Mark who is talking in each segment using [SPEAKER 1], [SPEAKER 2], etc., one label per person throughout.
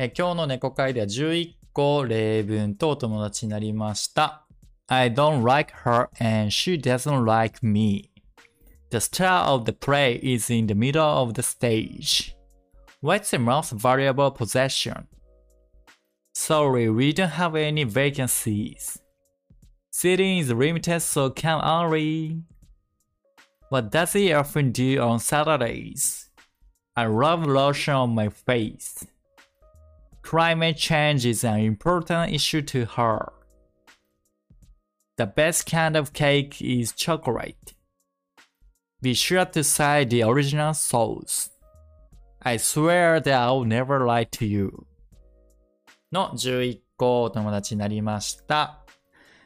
[SPEAKER 1] え今日の猫会では11個例文とお友達になりました。I don't like her and she doesn't like me. The star of the play is in the middle of the stage. What's the most valuable possession? Sorry, we don't have any vacancies. Seating is limited, so come early. What does he often do on Saturdays? I love lotion on my face. Climate change is an important issue to her. The best kind of cake is chocolate. Be sure to cite the original source. I swear that I'll never lie to you. の11個お友達になりました。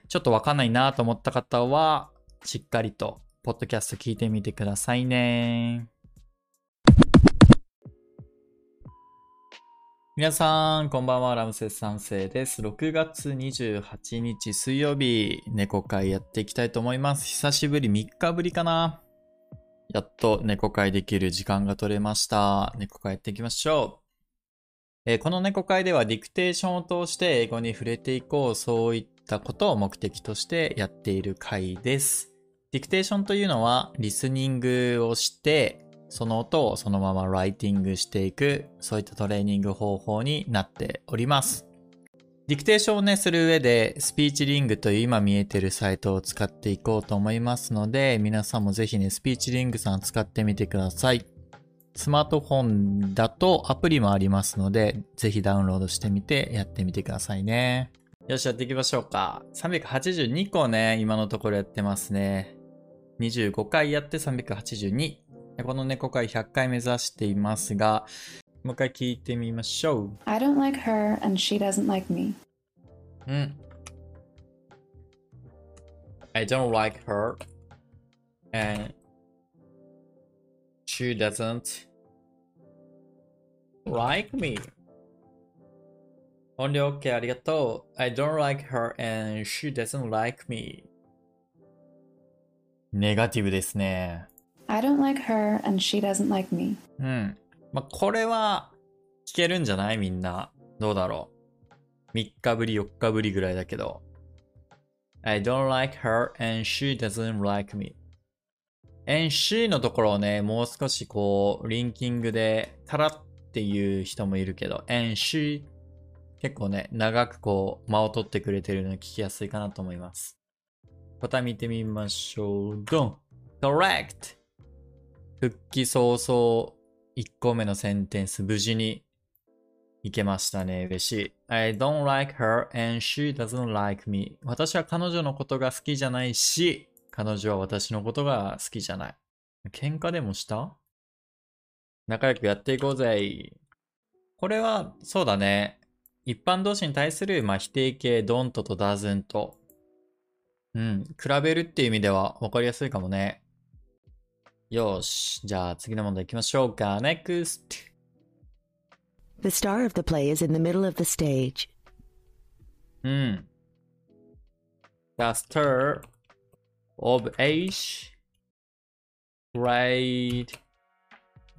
[SPEAKER 1] ちょっとわかんないなと思った方は、しっかりと、ポッドキャスト聞いてみてくださいね。皆さん、こんばんは。ラムセス三世です。6月28日水曜日、猫会やっていきたいと思います。久しぶり、3日ぶりかな。やっと猫会できる時間が取れました。猫会やっていきましょう。えーこの猫会ではディクテーションを通して英語に触れていこう、そういったことを目的としてやっている会です。ディクテーションというのは、リスニングをして、その音をそのままライティングしていく、そういったトレーニング方法になっております。ディクテーションをね、する上で、スピーチリングという今見えてるサイトを使っていこうと思いますので、皆さんもぜひね、スピーチリングさん使ってみてください。スマートフォンだとアプリもありますので、ぜひダウンロードしてみてやってみてくださいね。よし、やっていきましょうか。382個ね、今のところやってますね。25回やって382。この猫会100回目指していますが、もう一回聞いてみましょ
[SPEAKER 2] I don't like her and she doesn't like me.
[SPEAKER 1] う。うん。I don't like her and she doesn't like me. 音量 OK ありがとう。I don't like her and she doesn't like me. ネガティブですね。
[SPEAKER 2] I don't like her and she doesn't like me.
[SPEAKER 1] うん。まあ、これは聞けるんじゃない？みんな。どうだろう？3日ぶり、4日ぶりぐらいだけど。I don't like her and she doesn't like me. and she のところをね、もう少しこう、リンキングで、たらっていう人もいるけど、and she 結構ね、長くこう、間を取ってくれてるので聞きやすいかなと思います。答え見てみましょう。ドン !correct! 復帰早々、1個目のセンテンス無事にいけましたね。嬉しい。I don't like her and she doesn't like me. 私は彼女のことが好きじゃないし、彼女は私のことが好きじゃない。喧嘩でもした？仲良くやっていこうぜ。これは、そうだね。一般動詞に対する、まあ、否定形 don't と doesn't。うん。比べるっていう意味では分かりやすいかもね。よし。じゃあ次の問題行きましょうか。NEXT!
[SPEAKER 3] The star of the play is in the middle of the stage.
[SPEAKER 1] うん。The star of age grade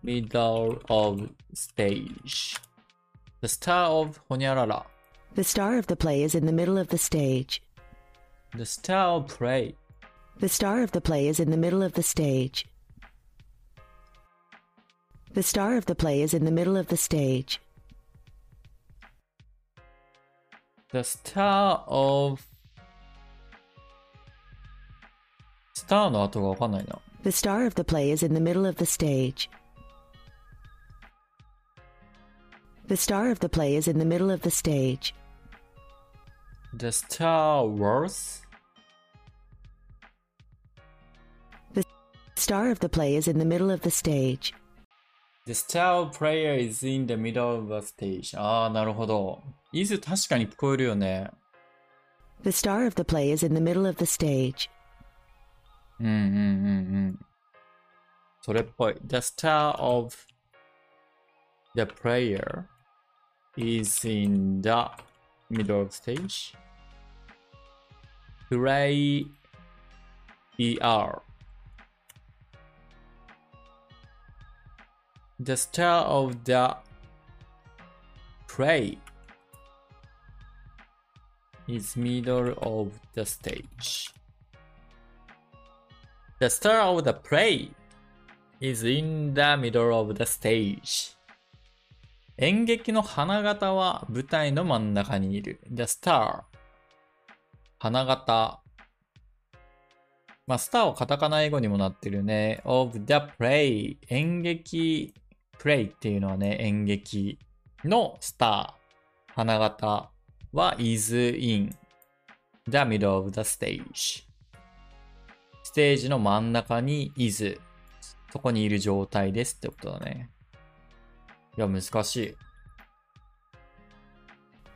[SPEAKER 1] middle of stage. The star of ほにゃらら。
[SPEAKER 3] The star of the play is in the middle of the stage.
[SPEAKER 1] The star of play.
[SPEAKER 3] The star of the play is in the middle of the stage. The star of the play is in the middle of the stage.
[SPEAKER 1] The star of スターの後がわかんないな。
[SPEAKER 3] The star of the play is in the middle of the stage. The star of the play is in the middle of the stage.
[SPEAKER 1] The Star Wars?
[SPEAKER 3] Star of the play is in the middle of the stage.
[SPEAKER 1] The star player is in the middle of the stage. ああ、なるほど。イズ確かに聞こえるよね。
[SPEAKER 3] The star of the play is in the middle of the stage.
[SPEAKER 1] うんうんうんうん。それっぽい。The star of the player is in the middle of stage. Play ER. The star of the prey is middle of the stage. The star of the play is in the middle of the stage. 演劇の花形は舞台の真ん中にいる。The star. 花形。まあ、スターはカタカナ英語にもなってるね。of the play. 演劇、play っていうのはね、演劇のスター。花形は is in the middle of the stage. ステージの真ん中に is そこにいる状態ですってことだね。いや、難しい。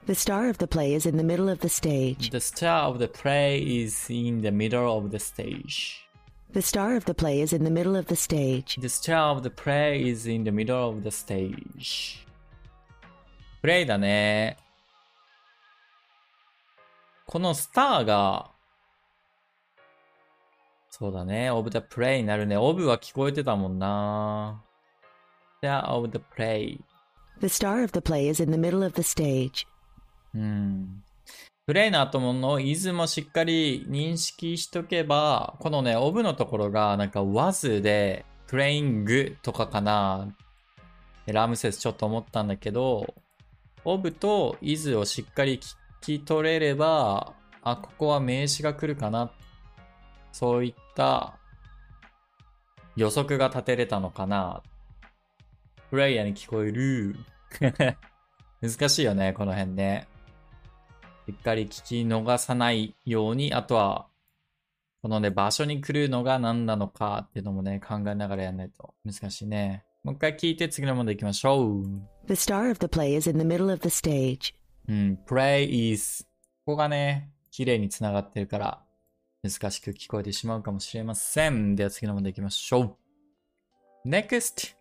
[SPEAKER 3] The star of the play is in the middle of the stage.
[SPEAKER 1] The star of the play is in the middle of the stage.
[SPEAKER 3] The star of the play is in the middle of the stage.
[SPEAKER 1] The star of the play is in the middle of the stage. プレイだね。このスターが、そうだね。of the play になるね。of は聞こえてたもんな。star of the play.
[SPEAKER 3] The star of the play is in the middle of the stage.
[SPEAKER 1] うん。 プレイの後の is もしっかり認識しとけば、このね、of のところがなんか was で playing とかかな。ラムセスちょっと思ったんだけど、of と is をしっかり聞き取れれば、あ、ここは名詞が来るかな。そういった予測が立てれたのかな。プレイヤーに聞こえる。難しいよね、この辺ね。しっかり聞き逃さないように、あとは、このね、場所に来るのが何なのかっていうのもね、考えながらやらないと難しいね。もう一回聞いて次の問題行きましょう。
[SPEAKER 3] The star of the play is in the middle of the stage.
[SPEAKER 1] うん、play is ここがね、綺麗に繋がってるから、難しく聞こえてしまうかもしれません。では次の問題行きましょう。Next!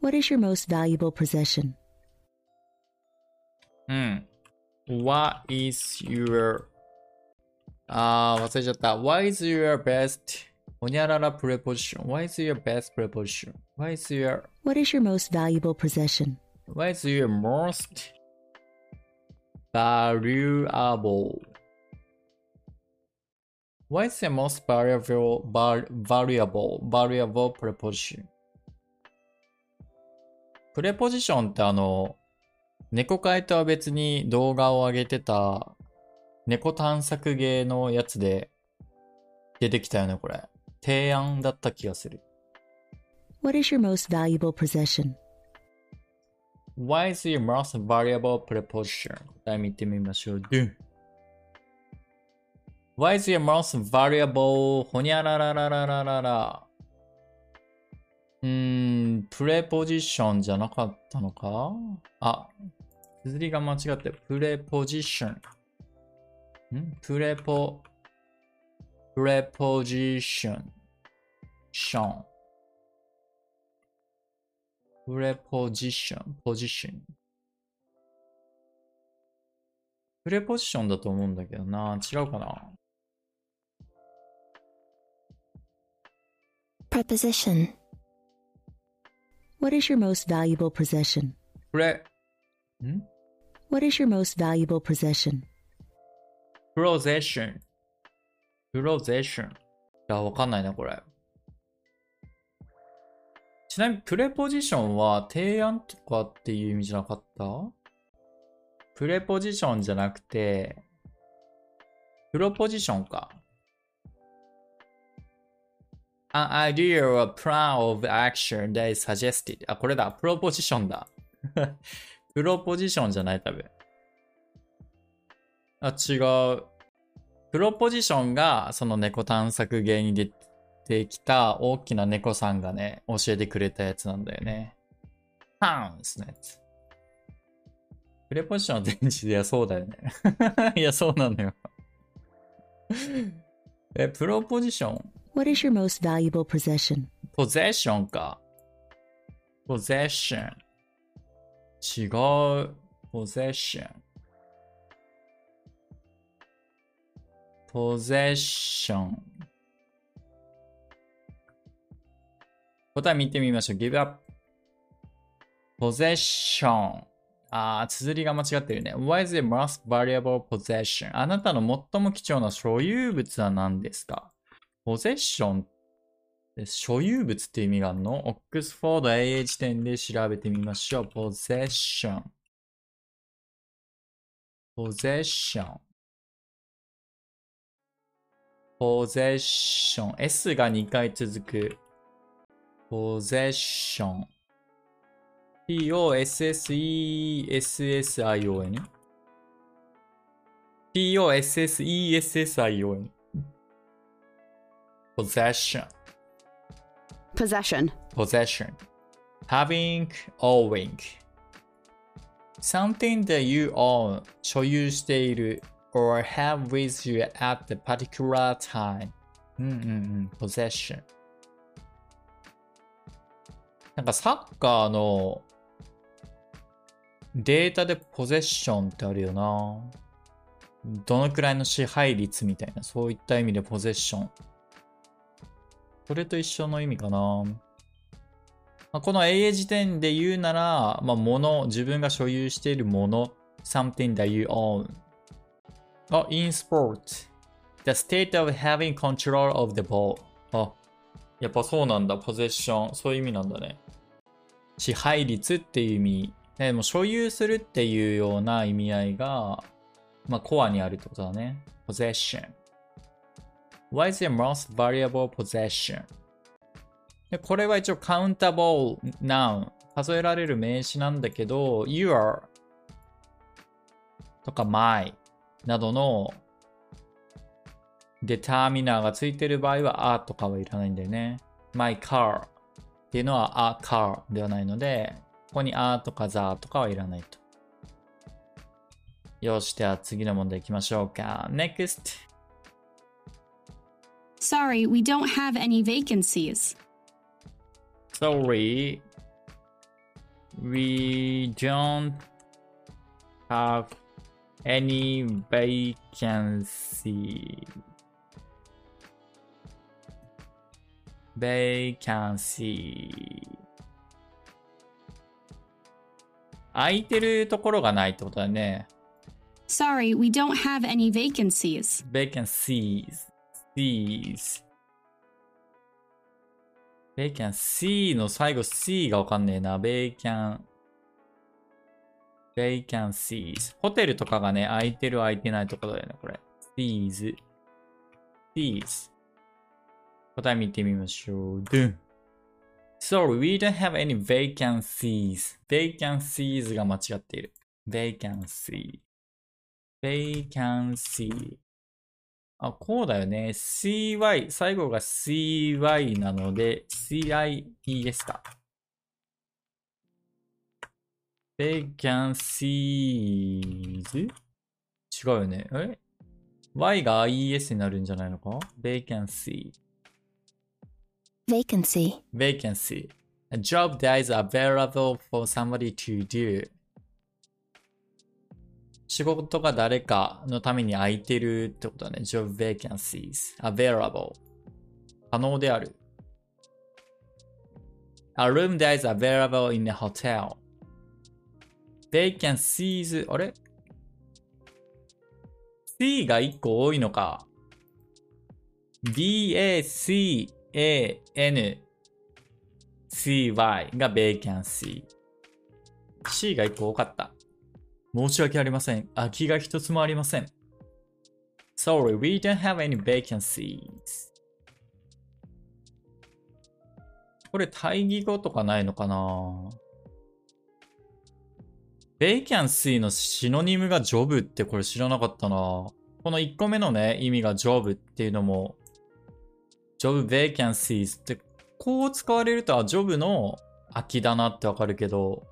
[SPEAKER 3] What is your most valuable possession?
[SPEAKER 1] うん。What is your あー、忘れちゃった。What is your best ほにゃらら preposition? What is your best preposition? What is your
[SPEAKER 3] What is your most valuable possession?
[SPEAKER 1] What is your most valuable? What is your most valuable, val- valuable, valuable preposition? プレポジションってあの、 猫会とは別に動画を上げてた猫探索芸のやつで出てきたよね、これ。提案だった気がする。
[SPEAKER 3] What is your most valuable possession?
[SPEAKER 1] What is your most valuable preposition? 答え見てみましょう。Do. What is your most valuable ほにゃららららららら。うーん、プレポジションじゃなかったのかあ、綴りが間違って、プレポジション。ん？プレポ、プレポジション。ション。プレポジション、ポジション。プレポジションだと思うんだけどな。違うかな
[SPEAKER 3] ？Preposition. What is your most valuable possession?
[SPEAKER 1] プレ、ん？
[SPEAKER 3] What is your most valuable possession?
[SPEAKER 1] プロゼッション。プロゼッション。いや、わかんないな、これ。ちなみに、プレポジションは提案とかっていう意味じゃなかった？プレポジションじゃなくて、プロポジションか。An idea or plan of action that is suggested. あ、これだ。プロポジションだ。プロポジションじゃない、多分。あ、違う。プロポジションが、その猫探索芸に出てきた大きな猫さんがね、教えてくれたやつなんだよね。ハウンスのやつ。プレポジションは電池で、いや、そうだよね。いや、そうなのよ。え、プロポジション
[SPEAKER 3] ？What is your most valuable possession?
[SPEAKER 1] ポゼッションか。ポゼッション。違う。ポゼッション。ポゼッション。答え見てみましょう。give up。ポゼッション。あー、綴りが間違ってるね。What is the most valuable possession? あなたの最も貴重な所有物は何ですか ?possession 所有物って意味があるのオックスフォード AA 辞典で調べてみましょう。possession。possession。possession。S が2回続く。possession。p-o-s-s-e-s-s-i-o-n p-o-s-s-e-s-s-i-o-n possession
[SPEAKER 4] Possession.
[SPEAKER 1] possession having owing something that you own 所有している or have with you at the particular time うんうんうん possession なんかサッカーのデータでポゼッションってあるよな。どのくらいの支配率みたいな、そういった意味でポゼッション。それと一緒の意味かな。まあ、この AA 時点で言うなら、まあ、物、自分が所有しているもの、something that you own. あ、in sport, the state of having control of the ball. あ、やっぱそうなんだ、ポゼッション。そういう意味なんだね。支配率っていう意味。でも所有するっていうような意味合いが、まあ、コアにあるってことだね。possession. What is your most valuable possession? でこれは一応 countable noun 数えられる名詞なんだけど your とか my などのデターミナーがついてる場合は a とかはいらないんだよね。my car っていうのは a car ではないのでここに a とか the とかはいらないと。よしでは次の問題いきましょうか。Next
[SPEAKER 5] Sorry, we don't have any vacancies.
[SPEAKER 1] Sorry, we don't have any vacancy. Vacancy. 空いてるところがないってことだね。
[SPEAKER 5] Sorry, we don't have any vacancies.
[SPEAKER 1] vacancies, C's. vacancy の最後 C がわかんねえな。vacan, vacancies. ホテルとかがね、空いてる空いてないところだよね、これ。C's, C's. 答え見てみましょう。ドゥン Sorry, we don't have any vacancies. vacancies が間違っている。vacancy. vacancy. あ、こうだよね。cy、最後が cy なので、cies か。vacancies? 違うよね。え ?y が ies になるんじゃないのか ?vacancy.
[SPEAKER 3] Vacancy.
[SPEAKER 1] vacancy. A job that is available for somebody to do. 仕事が誰かのために空いてるってことだね。job vacancies. available. 可能である。A room that is available in a hotel. vacancies. あれ ?C が1個多いのか。B-A-C-A-N CY が vacancy。C が1個多かった。申し訳ありません。空きが一つもありません。Sorry, we don't have any vacancies. これ対義語とかないのかな ?vacancy のシノニムが job ってこれ知らなかったな。この1個目のね、意味が job っていうのも job vacancies ってこう使われると、あ、ジョブの空きだなってわかるけど、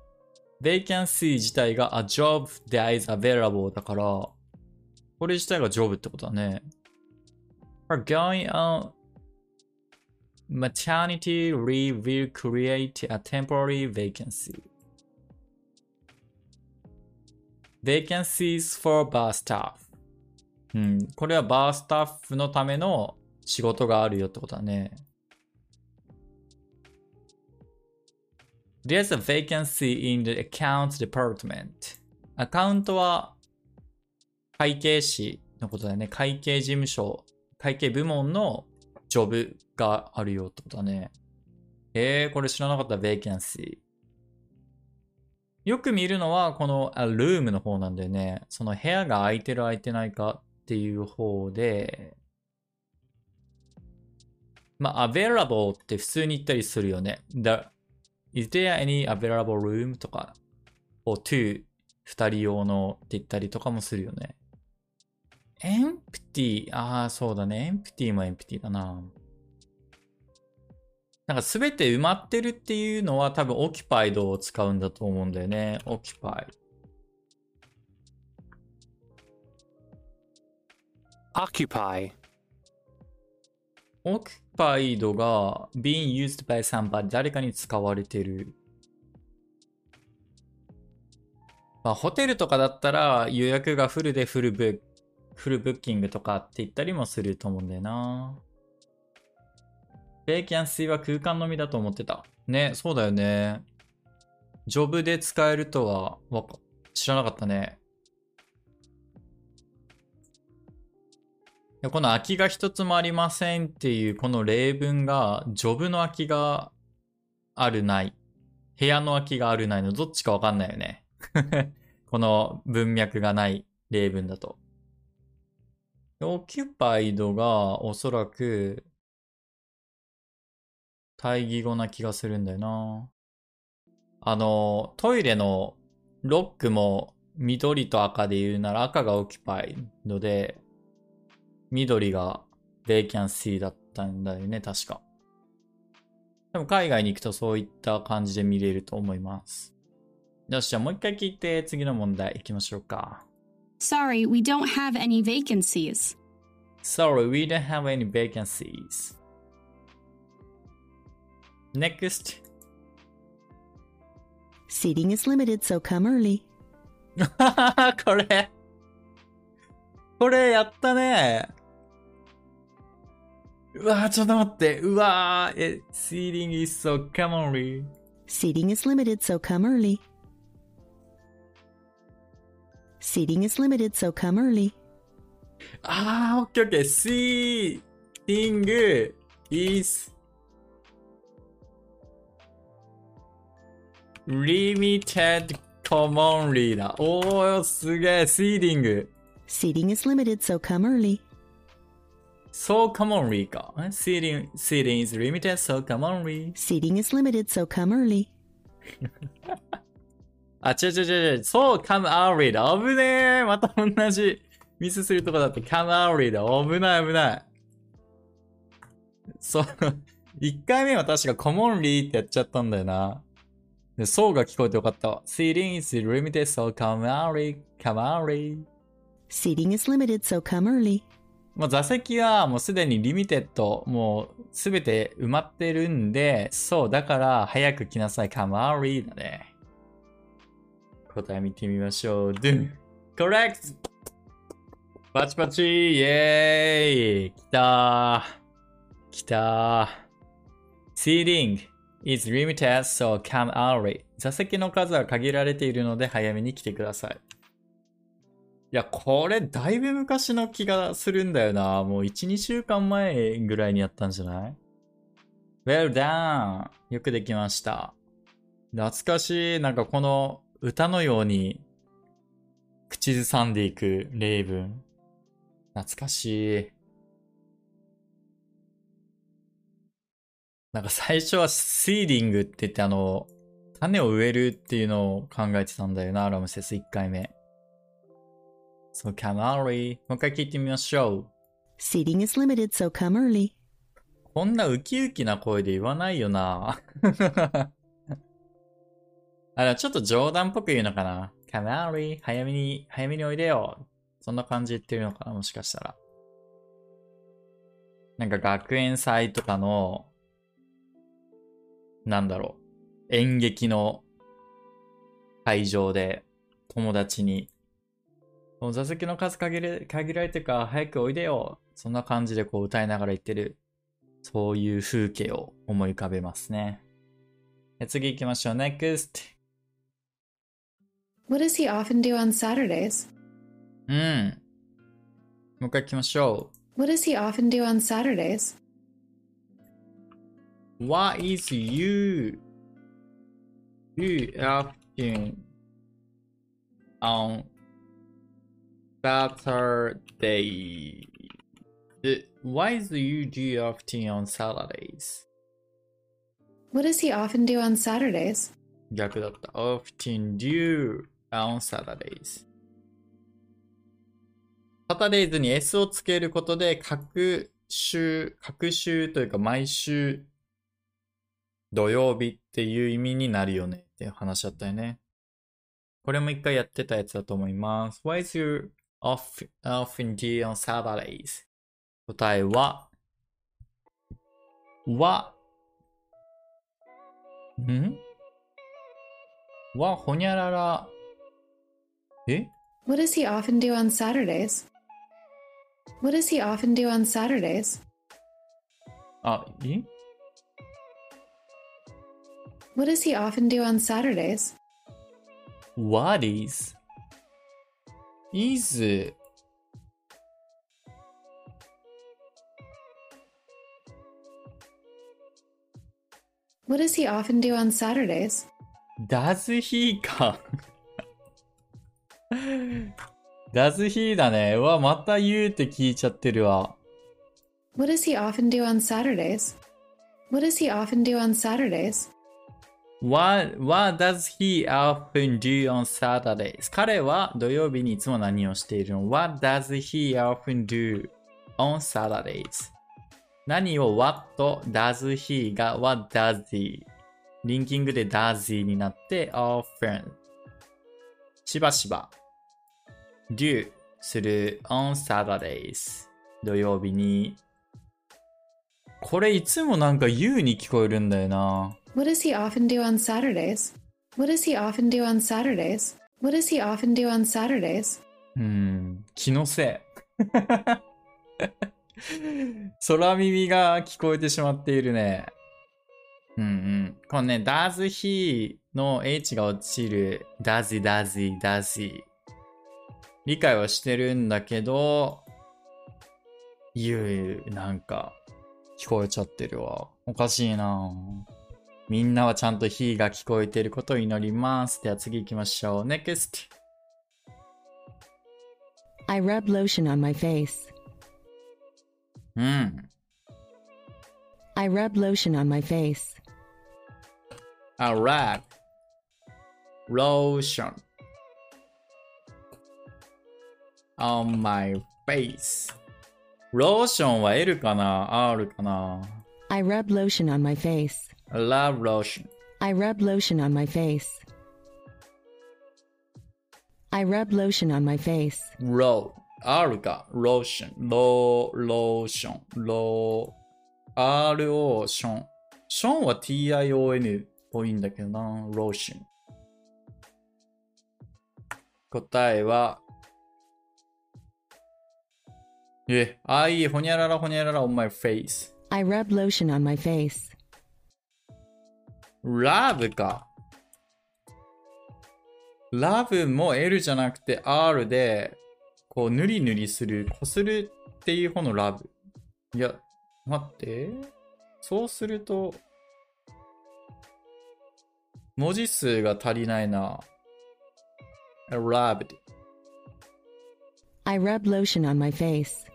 [SPEAKER 1] vacancy 自体が a job that is available だから、これ自体がジョブってことだね。We're going on maternity leave will create a temporary vacancy. Vacancies for bar staff. うん、これはバースタッフのための仕事があるよってことだね。There's a vacancy in the accounts department. アカウントは会計士のことだよね。会計事務所、会計部門のジョブがあるよってことだね。えー、これ知らなかった、vacancy。よく見るのは、この a room の方なんだよね。その部屋が空いてる空いてないかっていう方で、まあ、available って普通に言ったりするよね。The, is there any available room? とか、or to 二人用のって言ったりとかもするよね。empty ああ、そうだね。empty も empty だな。なんかすべて埋まってるっていうのは多分 occupied を使うんだと思うんだよね。occupied。
[SPEAKER 4] Occupy.
[SPEAKER 1] Occupied が being used by somebody 誰かに使われてる。まあ、ホテルとかだったら予約がフルでフルブッフルブッキングとかって言ったりもすると思うんだよな。ベーキャンシーは空間のみだと思ってた。ね、そうだよね。ジョブで使えるとは知らなかったね。この空きが一つもありませんっていうこの例文が、ジョブの空きがあるない。部屋の空きがあるないのどっちかわかんないよね。この文脈がない例文だと。オキュパイドがおそらく対義語な気がするんだよな。あの、トイレのロックも緑と赤で言うなら赤がオキュパイドで、緑が they can see だったんだよね、確か。でも海外に行くとそういった感じで見れると思います。よし、じゃあもう一回聞いて次の問題行きましょうか。
[SPEAKER 5] Sorry, we don't have any vacancies.
[SPEAKER 1] Sorry, we don't have any vacancies. Next.
[SPEAKER 3] Seating is limited, so come early.
[SPEAKER 1] これ。これやったね。うわちょっと待って。うわえ、seating is so commonly.
[SPEAKER 3] Seating is limited, so come early. Seating is limited, so come early.
[SPEAKER 1] Ah, OK. okay. Seating is limited commonly だ。おー、すげえ。Seating.
[SPEAKER 3] Seating is limited, so come early.
[SPEAKER 1] So commonly か。え seating, seating is limited, so commonly.
[SPEAKER 3] Seating is limited, so come early.
[SPEAKER 1] あ、違う違う違う違う。そう、come early だ。危ねえ。また同じミスするとこだって、come early だ。危ない危ない。そう、1回目は確か commonly ってやっちゃったんだよな。で、そうが聞こえてよかったわ。seating is limited, so come early, come early.
[SPEAKER 3] Seating is limited, so come early.
[SPEAKER 1] もう座席はもうすでにリミテッド、もうすべて埋まってるんで、そう、だから早く来なさい、come early だね。答え見てみましょう。ドゥン !correct! パチパチイェーイ来たー来たー !seating is limited, so come early. 座席の数は限られているので早めに来てください。いや、これだいぶ昔の気がするんだよな。もう1、2週間前ぐらいにやったんじゃない ?Well done! よくできました。懐かしい。なんかこの歌のように口ずさんでいく例文。懐かしい。なんか最初はシーディングって言ってあの、種を植えるっていうのを考えてたんだよな、ラムセス1回目。そう、come early. もう一回聞いてみましょう。
[SPEAKER 3] Seating is limited, so come early.
[SPEAKER 1] こんなウキウキな声で言わないよな。あれ、ちょっと冗談っぽく言うのかな。come early. 早めに、早めにおいでよ。そんな感じで言ってるのかな、もしかしたら。なんか学園祭とかの、なんだろう。演劇の会場で友達に、座席の数限れ限られてるから早くおいでよ。そんな感じでこう歌いながら言ってる、そういう風景を思い浮かべますね。え次行きましょう。NEXT。
[SPEAKER 2] What does he often do on Saturdays?
[SPEAKER 1] うん。もう一回行きましょ
[SPEAKER 2] What does he often do on Saturdays?
[SPEAKER 1] う。What is you do often on Saturday? What is you do often on Saturdays?
[SPEAKER 2] What does he often do on Saturdays?
[SPEAKER 1] 逆だった。often do on Saturdays。サタデイズに S をつけることで、各週、各週というか毎週土曜日っていう意味になるよねっていう話だったよね。これも一回やってたやつだと思います。What is your off, often do on Saturdays? 答えは、は、んわ、ほにゃらら。え
[SPEAKER 2] What does he often do on Saturdays? What does he often do on Saturdays?
[SPEAKER 1] あ、え
[SPEAKER 2] What does he often do on Saturdays?
[SPEAKER 1] ?What is? is?
[SPEAKER 2] What does he often do on Saturdays?
[SPEAKER 1] does he か。does he だね。うわ、また言うって聞いちゃってるわ。
[SPEAKER 2] What does he often do on Saturdays? What does he often do on Saturdays?
[SPEAKER 1] What, what does he often do on Saturdays? 彼は土曜日にいつも何をしているの ?What does he often do on Saturdays? 何を What does he が What does he? リンキングで does he になって often しばしば do する on Saturdays 土曜日にこれいつもなんか you に聞こえるんだよな。
[SPEAKER 2] What does he often do on Saturdays? What does he often do on Saturdays? What does he often do on Saturdays?
[SPEAKER 1] うん、気のせい。空耳が聞こえてしまっているね。うんうん。このね、does he の H が落ちる does he, does he, does he 理解はしてるんだけど、言う、なんか、聞こえちゃってるわ。おかしいなみんなはちゃんと he が聞こえてることを祈ります。では次行きましょう。NEXT!
[SPEAKER 3] I rub lotion on my face.
[SPEAKER 1] うん。
[SPEAKER 3] I rub lotion on my face.
[SPEAKER 1] a rag lotion on my face ローションは L かな ?R かな
[SPEAKER 3] I rub lotion on my face.
[SPEAKER 1] ?love lotion
[SPEAKER 3] I rub lotion on my face. I rub lotion on my face.
[SPEAKER 1] ロー R かローションローローションロー R をションションは TION っぽいんだけどなローション答えはえ、あいい、ほにゃららほにゃらら on my face。
[SPEAKER 3] I rub lotion on my face.
[SPEAKER 1] ラブか。ラブも L じゃなくて R で、こう、ぬりぬりする、こするっていう方のラブ。いや、待って。そうすると、文字数が足りないな。rubbed。
[SPEAKER 3] I rub lotion on my face.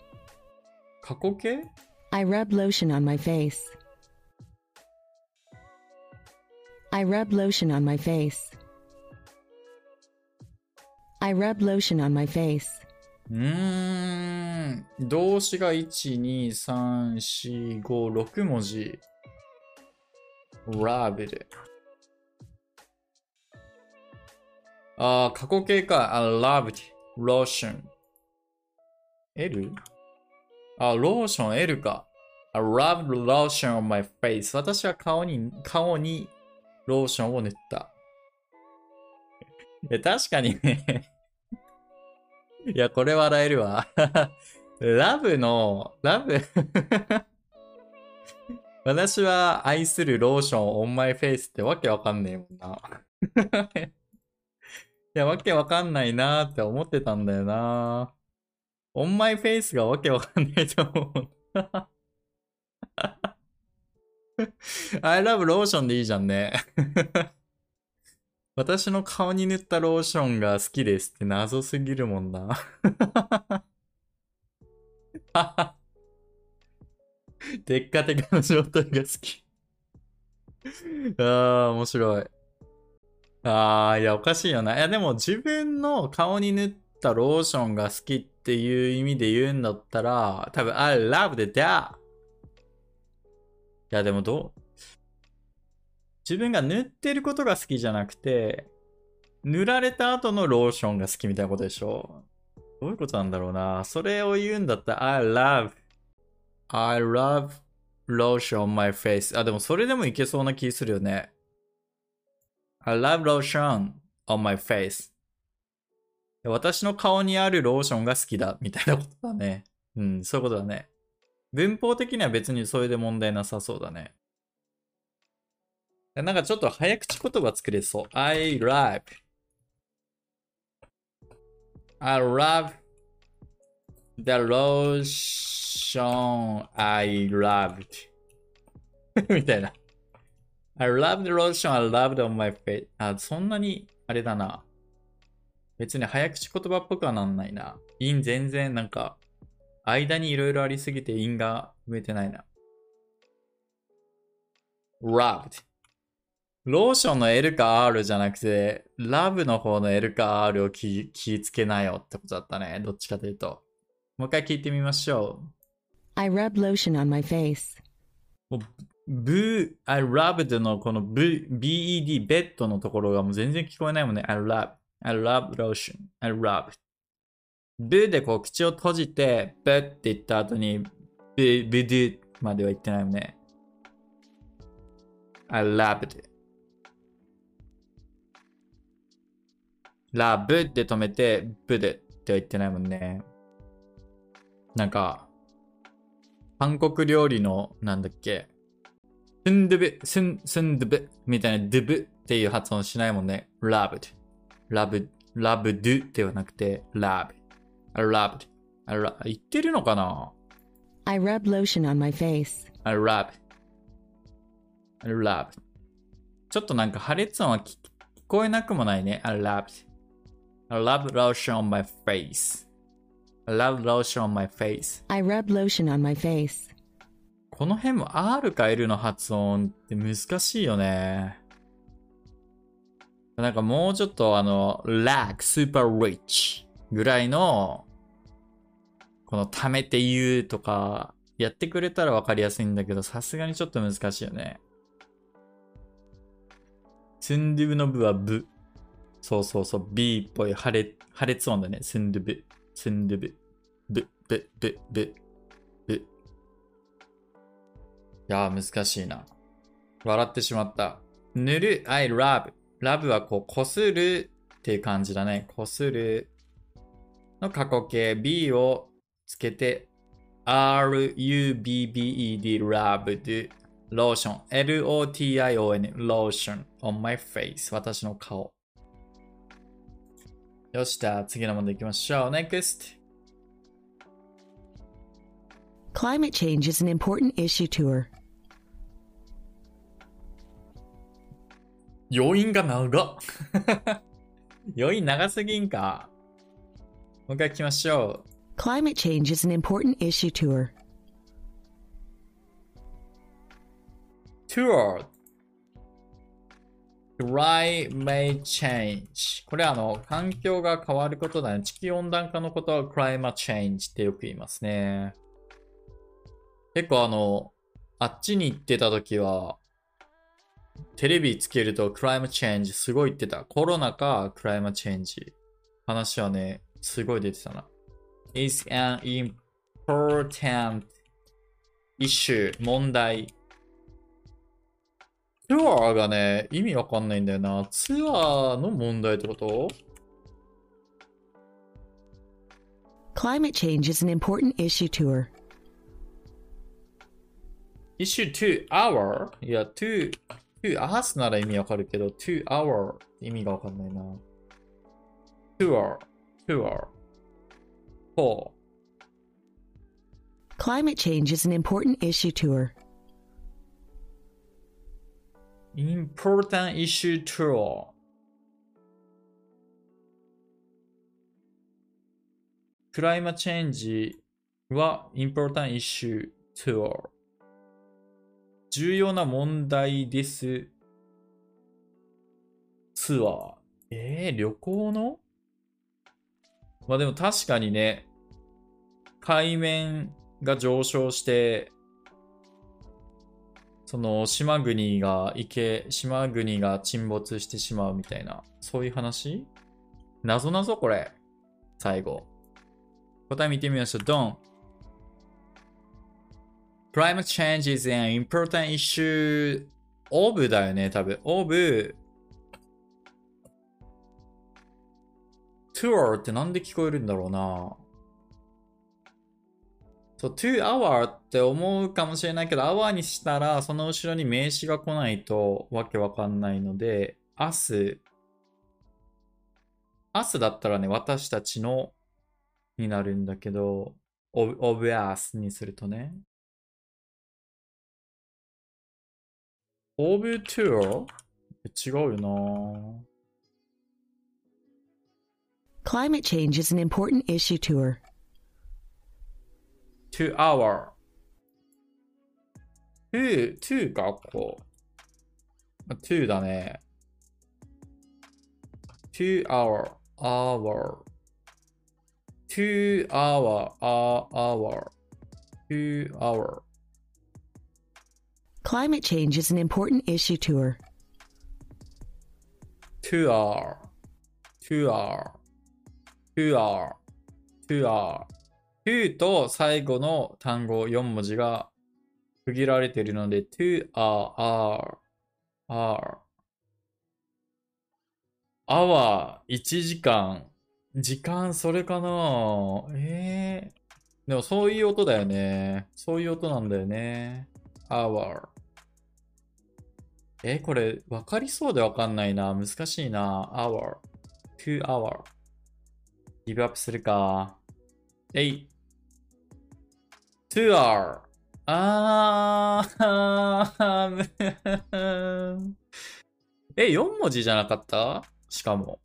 [SPEAKER 1] 過去形？
[SPEAKER 3] I rub lotion on my face. I rub lotion on my face. I rub lotion on my face.
[SPEAKER 1] うーん。動詞が1、2、3、4、5、6文字。rubbed。ああ、過去形か。あ、loved, lotion。L? あ、ローション L か。あ、rubbed lotion on my face。私は顔に、顔にローションを塗った。いや、確かにね。いや、これ笑えるわ。ラブの、ラブ私は愛する lotion on my face ってわけわかんねえもんな。いや、わけわかんないなーって思ってたんだよな。 on my face がわけわかんないと思う。I love ローションでいいじゃんね。私の顔に塗ったローションが好きですって謎すぎるもんな。テッカテカの状態が好き。ああ、面白い。ああ、いや、おかしいよな。いや、でも自分の顔に塗ったローションが好きっっていう意味で言うんだったら、多分、I love the that. いや、でもどう？自分が塗ってることが好きじゃなくて、塗られた後のローションが好きみたいなことでしょ？どういうことなんだろうな？それを言うんだったら、I love, I love lotion on my face. あ、でもそれでもいけそうな気するよね。I love lotion on my face. 私の顔にあるローションが好きだ、みたいなことだね。うん、そういうことだね。文法的には別にそれで問題なさそうだね。なんかちょっと早口言葉作れそう。I love. I love the lotion I loved. みたいな。I love the lotion I loved on my face. あ、そんなに、あれだな。別に早口言葉っぽくはなんないな。韻全然なんか、間にいろいろありすぎて韻が埋めてないな。loved. ローションの L か R じゃなくて、ラブの方の L か R を気気ぃつけなよってことだったね。どっちかというと。もう一回聞いてみましょ
[SPEAKER 3] I rub lotion on my face.
[SPEAKER 1] ブー、I loved のこの B、BED、ベッドのところがもう全然聞こえないもんね。I love, I love lotion, I love. ブーでこう口を閉じて、ブーって言った後に、ブ、ブドゥまでは言ってないもんね。I loved. ラブで止めて、ブでっては言ってないもんね。なんか、韓国料理の、なんだっけ、スンドゥブ、スン、スンドゥブみたいなドゥブっていう発音しないもんね。ラブラブ、ラブドゥではなくて、ラブ。I loved. I love. 言ってるのかな
[SPEAKER 3] I rub lotion on my face.
[SPEAKER 1] ?I love. I love. ちょっとなんか破裂音は聞聞こえなくもないね。I loved. I love lotion on my face. I love lotion on my face.
[SPEAKER 3] I rub lotion on my face.
[SPEAKER 1] この辺も R か L の発音って難しいよね。なんかもうちょっとあの、lack, super rich ぐらいの、この貯めて言うとか、やってくれたらわかりやすいんだけど、さすがにちょっと難しいよね。スンドゥブの部はブ。そうそうそう、B っぽい破裂破裂音だね。スンドゥブ。スンドゥブ。ブ、ブ、ブ、ブ、ブ。いやー、難しいな。笑ってしまった。塗る、I love。ラブはこう、こするっていう感じだね。こするの過去形 B をつけて、R-U-B-B-E-D、rubbed、ローション、L-O-T-I-O-N、ローション、on my face、私の顔。よし、じゃあ次の問題行きましょう。NEXT!
[SPEAKER 3] Climate change is an important issue to her.
[SPEAKER 1] 余韻が長っ。余韻長すぎんか？もう一回聞きましょう。
[SPEAKER 3] Climate change is an important issue to her.
[SPEAKER 1] tour climate change. これあの環境が変わることだね。地球温暖化のことは climate change ってよく言いますね。結構あのあっちに行ってた時はテレビつけるとクライムチェンジすごいってた。コロナかクライムチェンジ。話はね、すごい出てたな。is an important issue, 問題。ツアーがね、意味わかんないんだよな。ツアーの問題ってこと
[SPEAKER 3] ?Climate change is an important issue to her.
[SPEAKER 1] issue to our? to to us なら意味わかるけど、to our 意味がわかんないな。to our, to our, for.
[SPEAKER 3] Climate change is an important issue to her.
[SPEAKER 1] important issue to all. クライマチェンジは important issue to all. 重要な問題です。ツアー。えー、旅行の？まあでも確かにね、海面が上昇して、その島国が池、島国が沈没してしまうみたいな、そういう話？謎謎これ。最後。答え見てみましょう。ドン。Climate change is an important issue of だよね、多分。of tour ってなんで聞こえるんだろうな。そう、to hour って思うかもしれないけど、hour にしたら、その後ろに名詞が来ないとわけわかんないので、明日、明日だったらね、私たちのになるんだけど、of, of us にするとね。of tour? 違うよな
[SPEAKER 3] Climate change is an important issue to her.
[SPEAKER 1] to hour. to, to か、こう。to だね。to hour, hour. to hour, hour. to hour.
[SPEAKER 3] Climate change is an important issue to her.
[SPEAKER 1] to hour. to hour. to hour. to hour. to と最後の単語4文字が区切られているので、to our our hour, 1時間。時間、それかなええでもそういう音だよね。そういう音なんだよね。Hour. え、これ、わかりそうでわかんないな。難しいな。hour. two hour. ギブアップするか。えい。two hour. あー、え、4文字じゃなかった？しかも。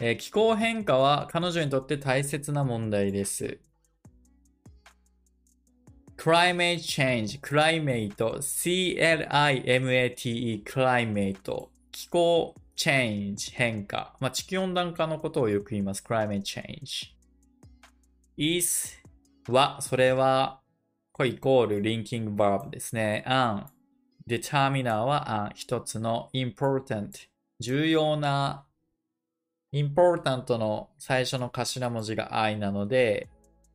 [SPEAKER 1] えー気候変化は彼女にとって大切な問題です。Climate change, climate, c-l-i-m-a-t-e, climate, 気候 change, 変化。まあ、地球温暖化のことをよく言います。climate change. is は、それは、これイコール linking verb ですね。an, determiner は an 一つの important 重要な important の最初の頭文字が I なので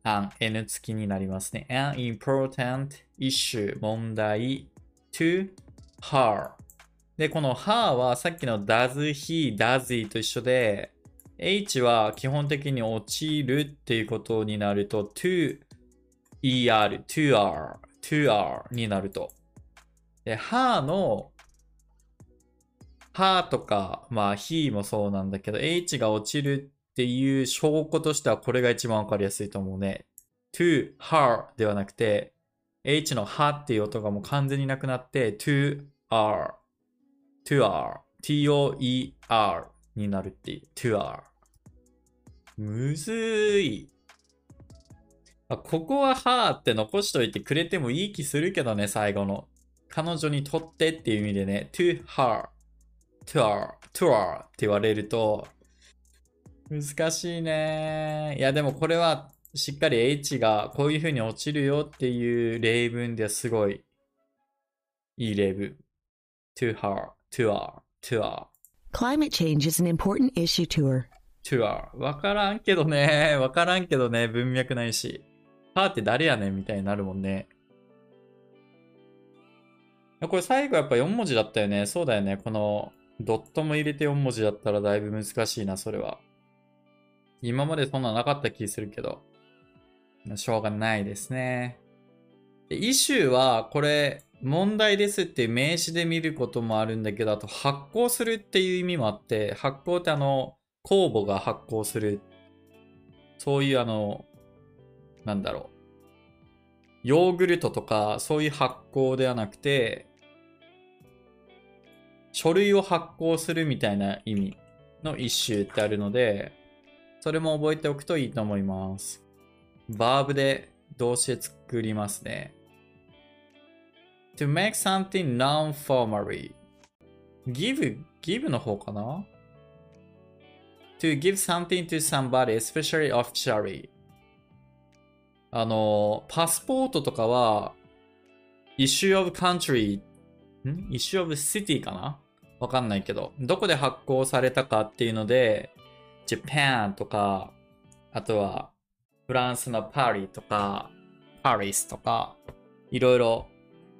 [SPEAKER 1] an n 付きになりますね。an important issue 問題 to her で、この her はさっきの does he, does he と一緒で H は基本的に落ちるっていうことになると to er, to r, to r になると。で、her の her とか、まあ he もそうなんだけど、H が落ちるっていう証拠としてはこれが一番わかりやすいと思うね。to her ではなくて、H の her っていう音がもう完全になくなって、to r, to r, t-o-e-r になるっていう、to r。むずい。あここは her って残しといてくれてもいい気するけどね、最後の。彼女にとってっていう意味でね、to her, to her, to her って言われると、難しいね。いや、でもこれはしっかり H がこういう風に落ちるよっていう例文ではすごいいい例文。to her, to her, to her,
[SPEAKER 3] Climate change is an important issue to her.
[SPEAKER 1] to her. わからんけどね。わからんけどね。文脈ないし。her って誰やねんみたいになるもんね。これ最後やっぱ4文字だったよね。そうだよね。このドットも入れて4文字だったらだいぶ難しいな、それは。今までそんななかった気するけど。しょうがないですね。でイシューは、これ、問題ですっていう名詞で見ることもあるんだけど、あと発行するっていう意味もあって、発行ってあの、酵母が発行する。そういうあの、なんだろう。ヨーグルトとか、そういう発行ではなくて、書類を発行するみたいな意味の一種ってあるので、それも覚えておくといいと思います。バーブで動詞作りますね。to make something non-formally. give, give の方かな ?to give something to somebody, especially officially. あの、パスポートとかは、issue of country, ん ?issue of city かなわかんないけど、どこで発行されたかっていうので、Japan とか、あとは、フランスのパリとか、パリスとか、いろいろ、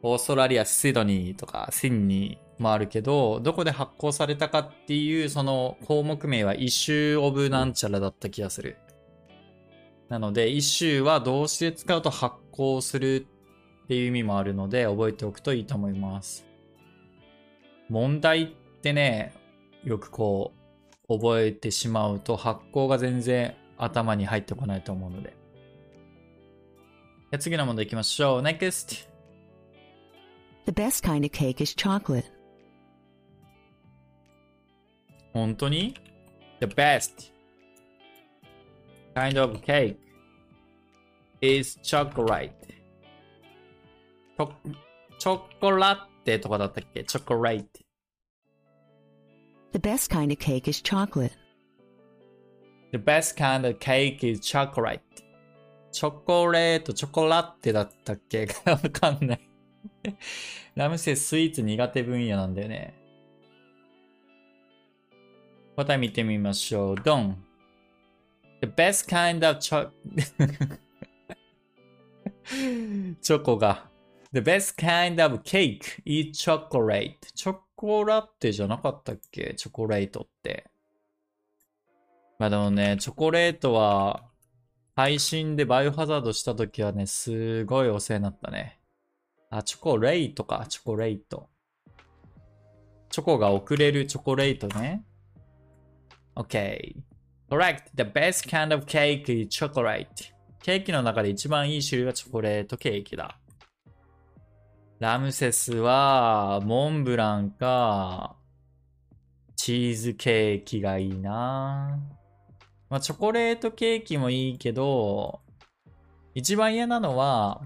[SPEAKER 1] オーストラリア、シドニーとか、シンニーもあるけど、どこで発行されたかっていう、その項目名は、イシューオブなんちゃらだった気がする。なので、イシューは動詞で使うと発行するっていう意味もあるので、覚えておくといいと思います。問題ってね、よくこう、覚えてしまうと発行が全然頭に入ってこないと思うので。次の問題行きましょう。NEXT!
[SPEAKER 3] The best kind of cake is chocolate.
[SPEAKER 1] 本当に ?The best kind of cake is chocolate. チョチョコラテとかだったっけ？チョコレート。
[SPEAKER 3] The best kind of cake is chocolate.
[SPEAKER 1] The best kind of cake is chocolate. チョコレート、チョコラテだったっけわかんない。ラムセスイーツ苦手分野なんだよね。答え見てみましょう。ドン。The best kind of cho チョコが。The best kind of cake is chocolate. チョコラテじゃなかったっけ？チョコレートって。まあでもね、チョコレートは、配信でバイオハザードした時はね、すごいお世話になったね。あ、チョコレートか、チョコレート。チョコが遅れるチョコレートね。OK。Correct. The best kind of cake is chocolate. ケーキの中で一番いい種類はチョコレートケーキだ。ラムセスは、モンブランか、チーズケーキがいいなまあ、チョコレートケーキもいいけど、一番嫌なのは、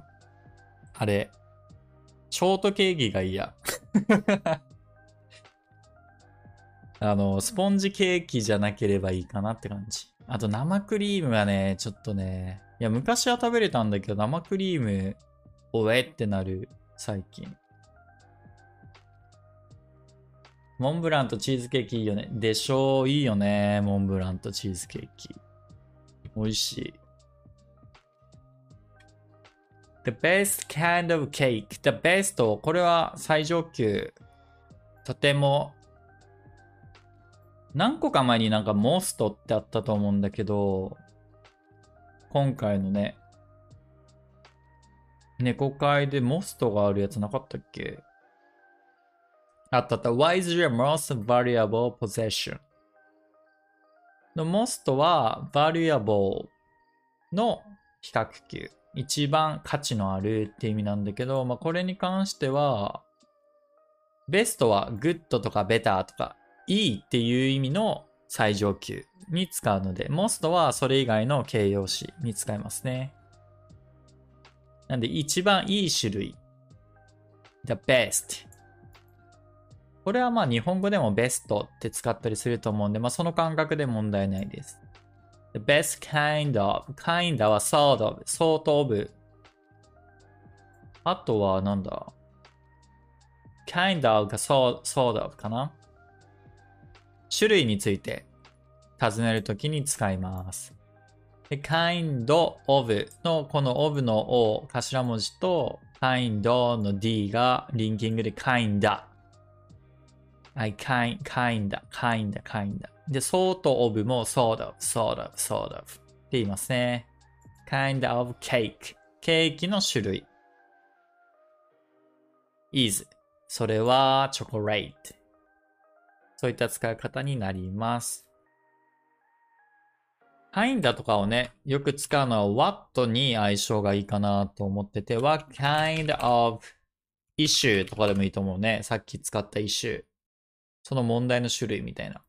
[SPEAKER 1] あれ、ショートケーキが嫌。あの、スポンジケーキじゃなければいいかなって感じ。あと生クリームはね、ちょっとね、いや、昔は食べれたんだけど、生クリーム、おえってなる、最近。モンブランとチーズケーキいいよね。でしょういいよね。モンブランとチーズケーキ。美味しい。The best kind of cake. The best. これは最上級。とても。何個か前になんかモストってあったと思うんだけど、今回のね、猫会でモストがあるやつなかったっけ？あったあった。What is your most valuable possession? の most は valuable の比較級。一番価値のあるって意味なんだけど、まあ、これに関しては、ベストは good とか beta とか、いいっていう意味の最上級に使うので、most はそれ以外の形容詞に使いますね。なんで一番いい種類。the best。これはまあ日本語でもベストって使ったりすると思うんで、まあその感覚で問題ないです。The best kind of, kind は sort of, sort of. あとはなんだ？kind of が sort, sort of かな？種類について尋ねるときに使います。Kind of のこの of の o 頭文字と kind の d がリンキングで kinda。はい、kind, kinda, kinda, kinda. で、sort of も sort of, sort of, sort of って言いますね。kind of cake. ケーキの種類。is それはチョコレート。そういった使い方になります。Kind とかをね、よく使うのは what に相性がいいかなと思ってて、what kind of issue とかでもいいと思うね。さっき使った issue。その問題の種類みたいな。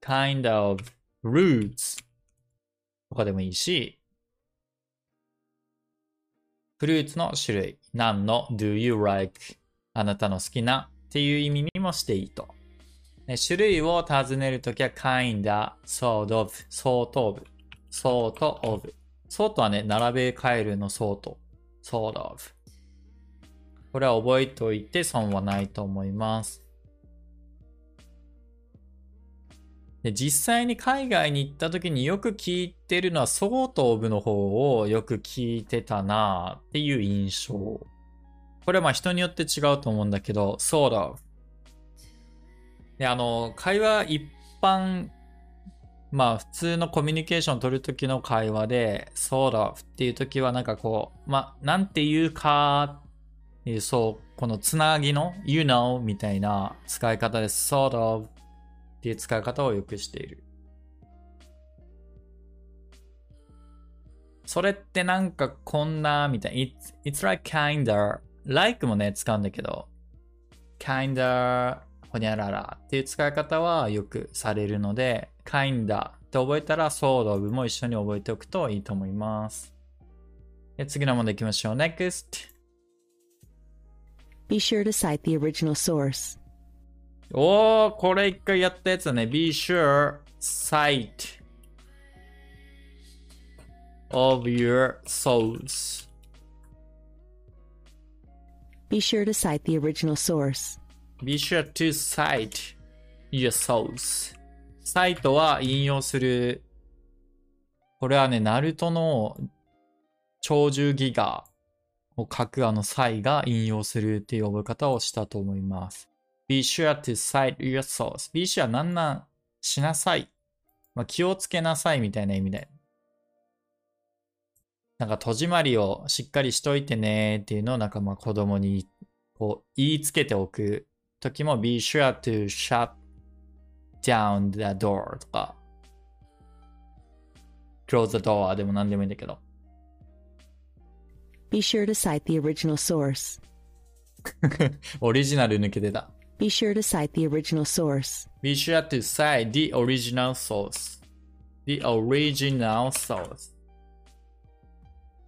[SPEAKER 1] kind of roots とかでもいいし、フルーツの種類。何の？Do you like あなたの好きな？っていう意味にもしていいと。種類を尋ねるときは kinda, sort of, sort of, sort of. sort はね、並べ替えるの sort, sort of. これは覚えておいて損はないと思います。で実際に海外に行った時によく聞いてるのはソートオブの方をよく聞いてたなっていう印象。これはまあ人によって違うと思うんだけど、sort of。で、あの、会話一般、まあ普通のコミュニケーション取る時の会話で、sort of っていう時はなんかこう、まあなんて言うかっていう、そう、このつなぎの you know みたいな使い方です。sort of っていう使い方をよくしている。それってなんかこんなみたい。It's, it's like kinda, like もね、使うんだけど、kinda, ほにゃららっていう使い方はよくされるので、kinda って覚えたら sort of も一緒に覚えておくといいと思います。で次の問題行きましょう。Next.
[SPEAKER 3] Be sure to cite the original source.
[SPEAKER 1] おー、これ一回やったやつだね。be sure, cite of your source.
[SPEAKER 3] Be sure to cite the original source.
[SPEAKER 1] Be sure to cite your source. サイトは引用する。これはね、ナルトの鳥獣ギガを書くあの際が引用するっていう覚え方をしたと思います。be sure to cite your source. be sure なんなんしなさい。まあ、気をつけなさいみたいな意味で。なんか戸締まりをしっかりしといてねっていうのをなんかまあ子供にこう言いつけておく時も be sure to shut down the door とか close the door でも何でもいいんだけど
[SPEAKER 3] Be sure to cite the original source.
[SPEAKER 1] オリジナル抜けてた
[SPEAKER 3] Be sure to cite the original source.
[SPEAKER 1] be sure to cite the original source the original source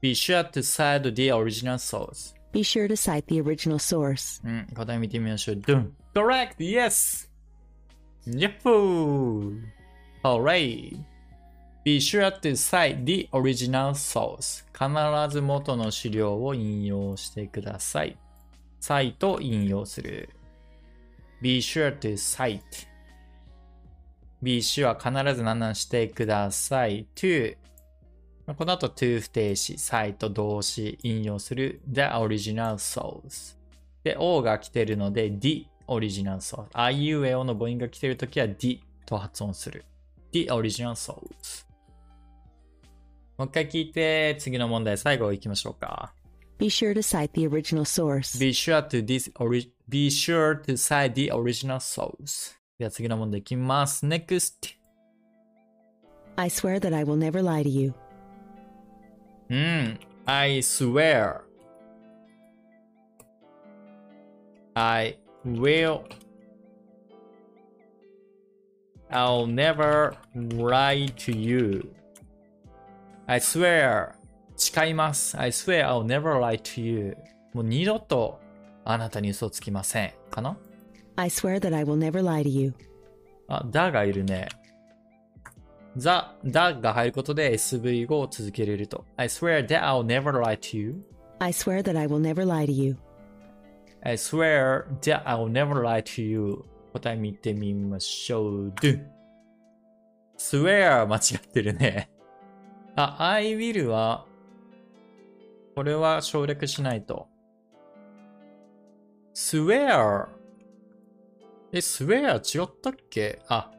[SPEAKER 1] be sure to cite the original source
[SPEAKER 3] Be sure to cite the original source.
[SPEAKER 1] うん、答え見てみましょう。ドン !Correct! Yes! Yahoo! Alright! Be sure to cite the original source. 必ず元の資料を引用してください。cite 引用する。Be sure to cite. be sure は必ず何々してください。to この後 to 不定詞、cite 動詞、引用する the original source。で、O が来てるので the original source。あいうえおの母音が来てるときは the と発音する。the original source。もう一回聞いて、次の問題、最後行きましょうか。
[SPEAKER 3] Be sure to cite the original source.
[SPEAKER 1] be sure to this ori- be sure to cite the original source。では次の問題いきます。next。
[SPEAKER 3] I swear that I will never lie to you.
[SPEAKER 1] うん。I swear. I will. I'll never lie to you. I swear. 誓います。I swear I'll never lie to you. もう二度とあなたに嘘つきません。かな
[SPEAKER 3] I swear that I will never lie to you.
[SPEAKER 1] あ、だがいるね。ザ、だが入ることで SV 語を続けれると。I swear that I'll never lie to you.
[SPEAKER 3] I swear that I will never lie to you.
[SPEAKER 1] I swear that I'll never lie to you. 答え見てみましょう。do. swear 間違ってるね。あ、I will は、これは省略しないと。swear え、swear 違ったっけあ。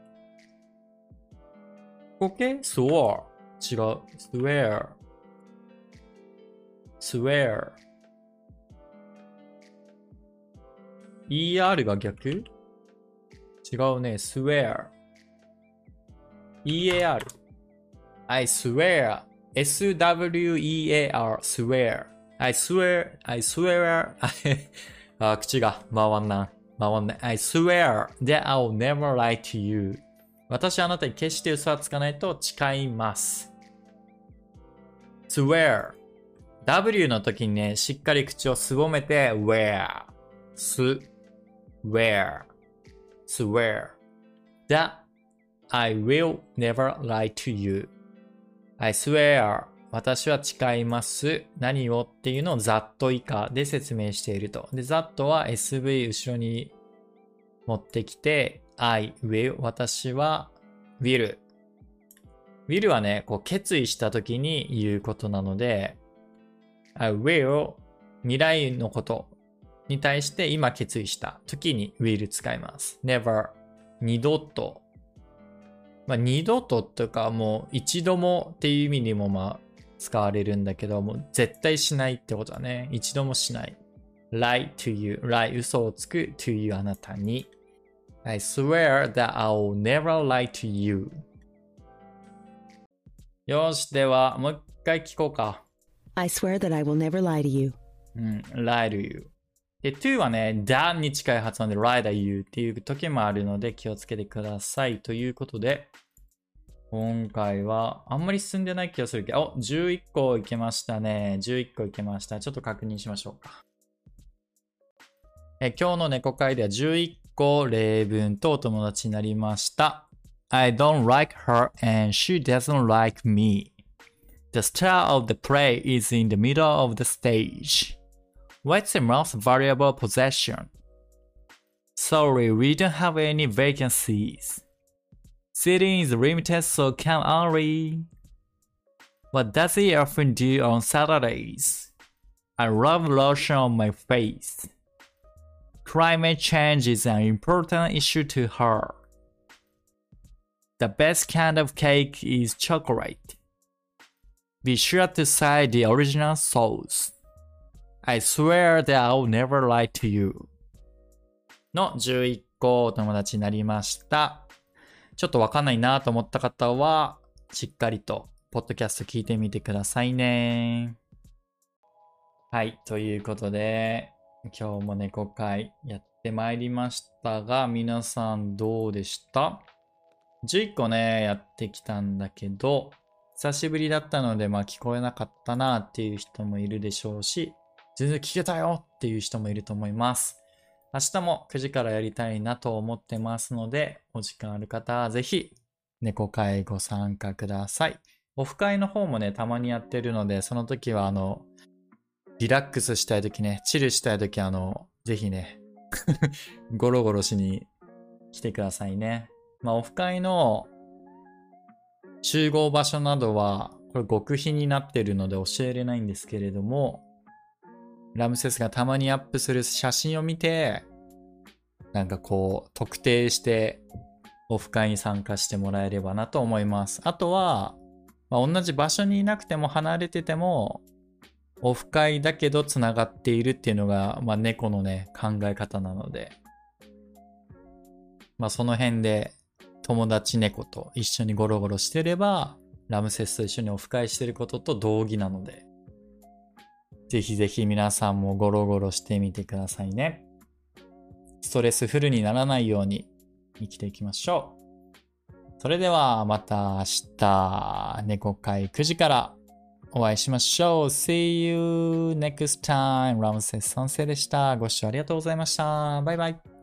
[SPEAKER 1] ここ系 swore 違う。swear swear。er が逆違うね。swear。ear。I swear. s-w-e-a-r. swear. I swear. I swear. あ、口が回んない。回んない。I swear that I'll never lie to you. 私はあなたに決して嘘はつかないと誓います。swear。W の時にね、しっかり口をすぼめて、where。す、where。swear. that I will never lie to you. I swear. 私は誓います。何をっていうのを that 以下で説明していると。で、that は SV 後ろに持ってきて、I will 私は will。will はね、こう決意した時に言うことなので、I will 未来のことに対して今決意した時に will 使います。never 二度と。まあ、二度ととかもう一度もっていう意味にもまあ使われるんだけども絶対しないってことだね。一度もしない。lie to you, lie 嘘をつく to you あなたに。I swear that I'll never lie to you. よし、ではもう一回聞こうか。
[SPEAKER 3] I swear that I will never lie to you.
[SPEAKER 1] うん、lie to you. で、to はね、だに近い発音で lie to you っていう時もあるので気をつけてください。ということで、今回はあんまり進んでない気がするけど、お、11個いけましたね。11個いけました。ちょっと確認しましょうか。え今日の猫会では11 個例文とお友達になりました。I don't like her and she doesn't like me. The star of the play is in the middle of the stage. What's the most valuable possession? Sorry, we don't have any vacancies. Seating is limited, so come early. What does he often do on Saturdays? I rub lotion on my face. Climate change is an important issue to her. The best kind of cake is chocolate. Be sure to cite the original source. I swear that I'll never lie to you. の11個お友達になりました。ちょっとわかんないなと思った方は、しっかりと、ポッドキャスト聞いてみてくださいね。はい、ということで、今日も猫会やってまいりましたが、皆さんどうでした ?11 個ね、やってきたんだけど、久しぶりだったので、まあ聞こえなかったなっていう人もいるでしょうし、全然聞けたよっていう人もいると思います。明日も9時からやりたいなと思ってますので、お時間ある方はぜひ、猫会ご参加ください。オフ会の方もね、たまにやってるので、その時はあの、リラックスしたい時ね、チルしたい時あの、ぜひね、ゴロゴロしに来てくださいね。まあ、オフ会の集合場所などは、これ極秘になってるので教えれないんですけれども、ラムセスがたまにアップする写真を見て、なんかこう、特定して、オフ会に参加してもらえればなと思います。あとは、まあ、同じ場所にいなくても離れてても、オフ会だけど繋がっているっていうのが、まあ、猫のね、考え方なので、まあ、その辺で友達猫と一緒にゴロゴロしてれば、ラムセスと一緒にオフ会してることと同義なので、ぜひぜひ皆さんもゴロゴロしてみてくださいね。ストレスフルにならないように生きていきましょう。それではまた明日、猫会9時からお会いしましょう。See you next time. ラムセス三世でした。ご視聴ありがとうございました。バイバイ。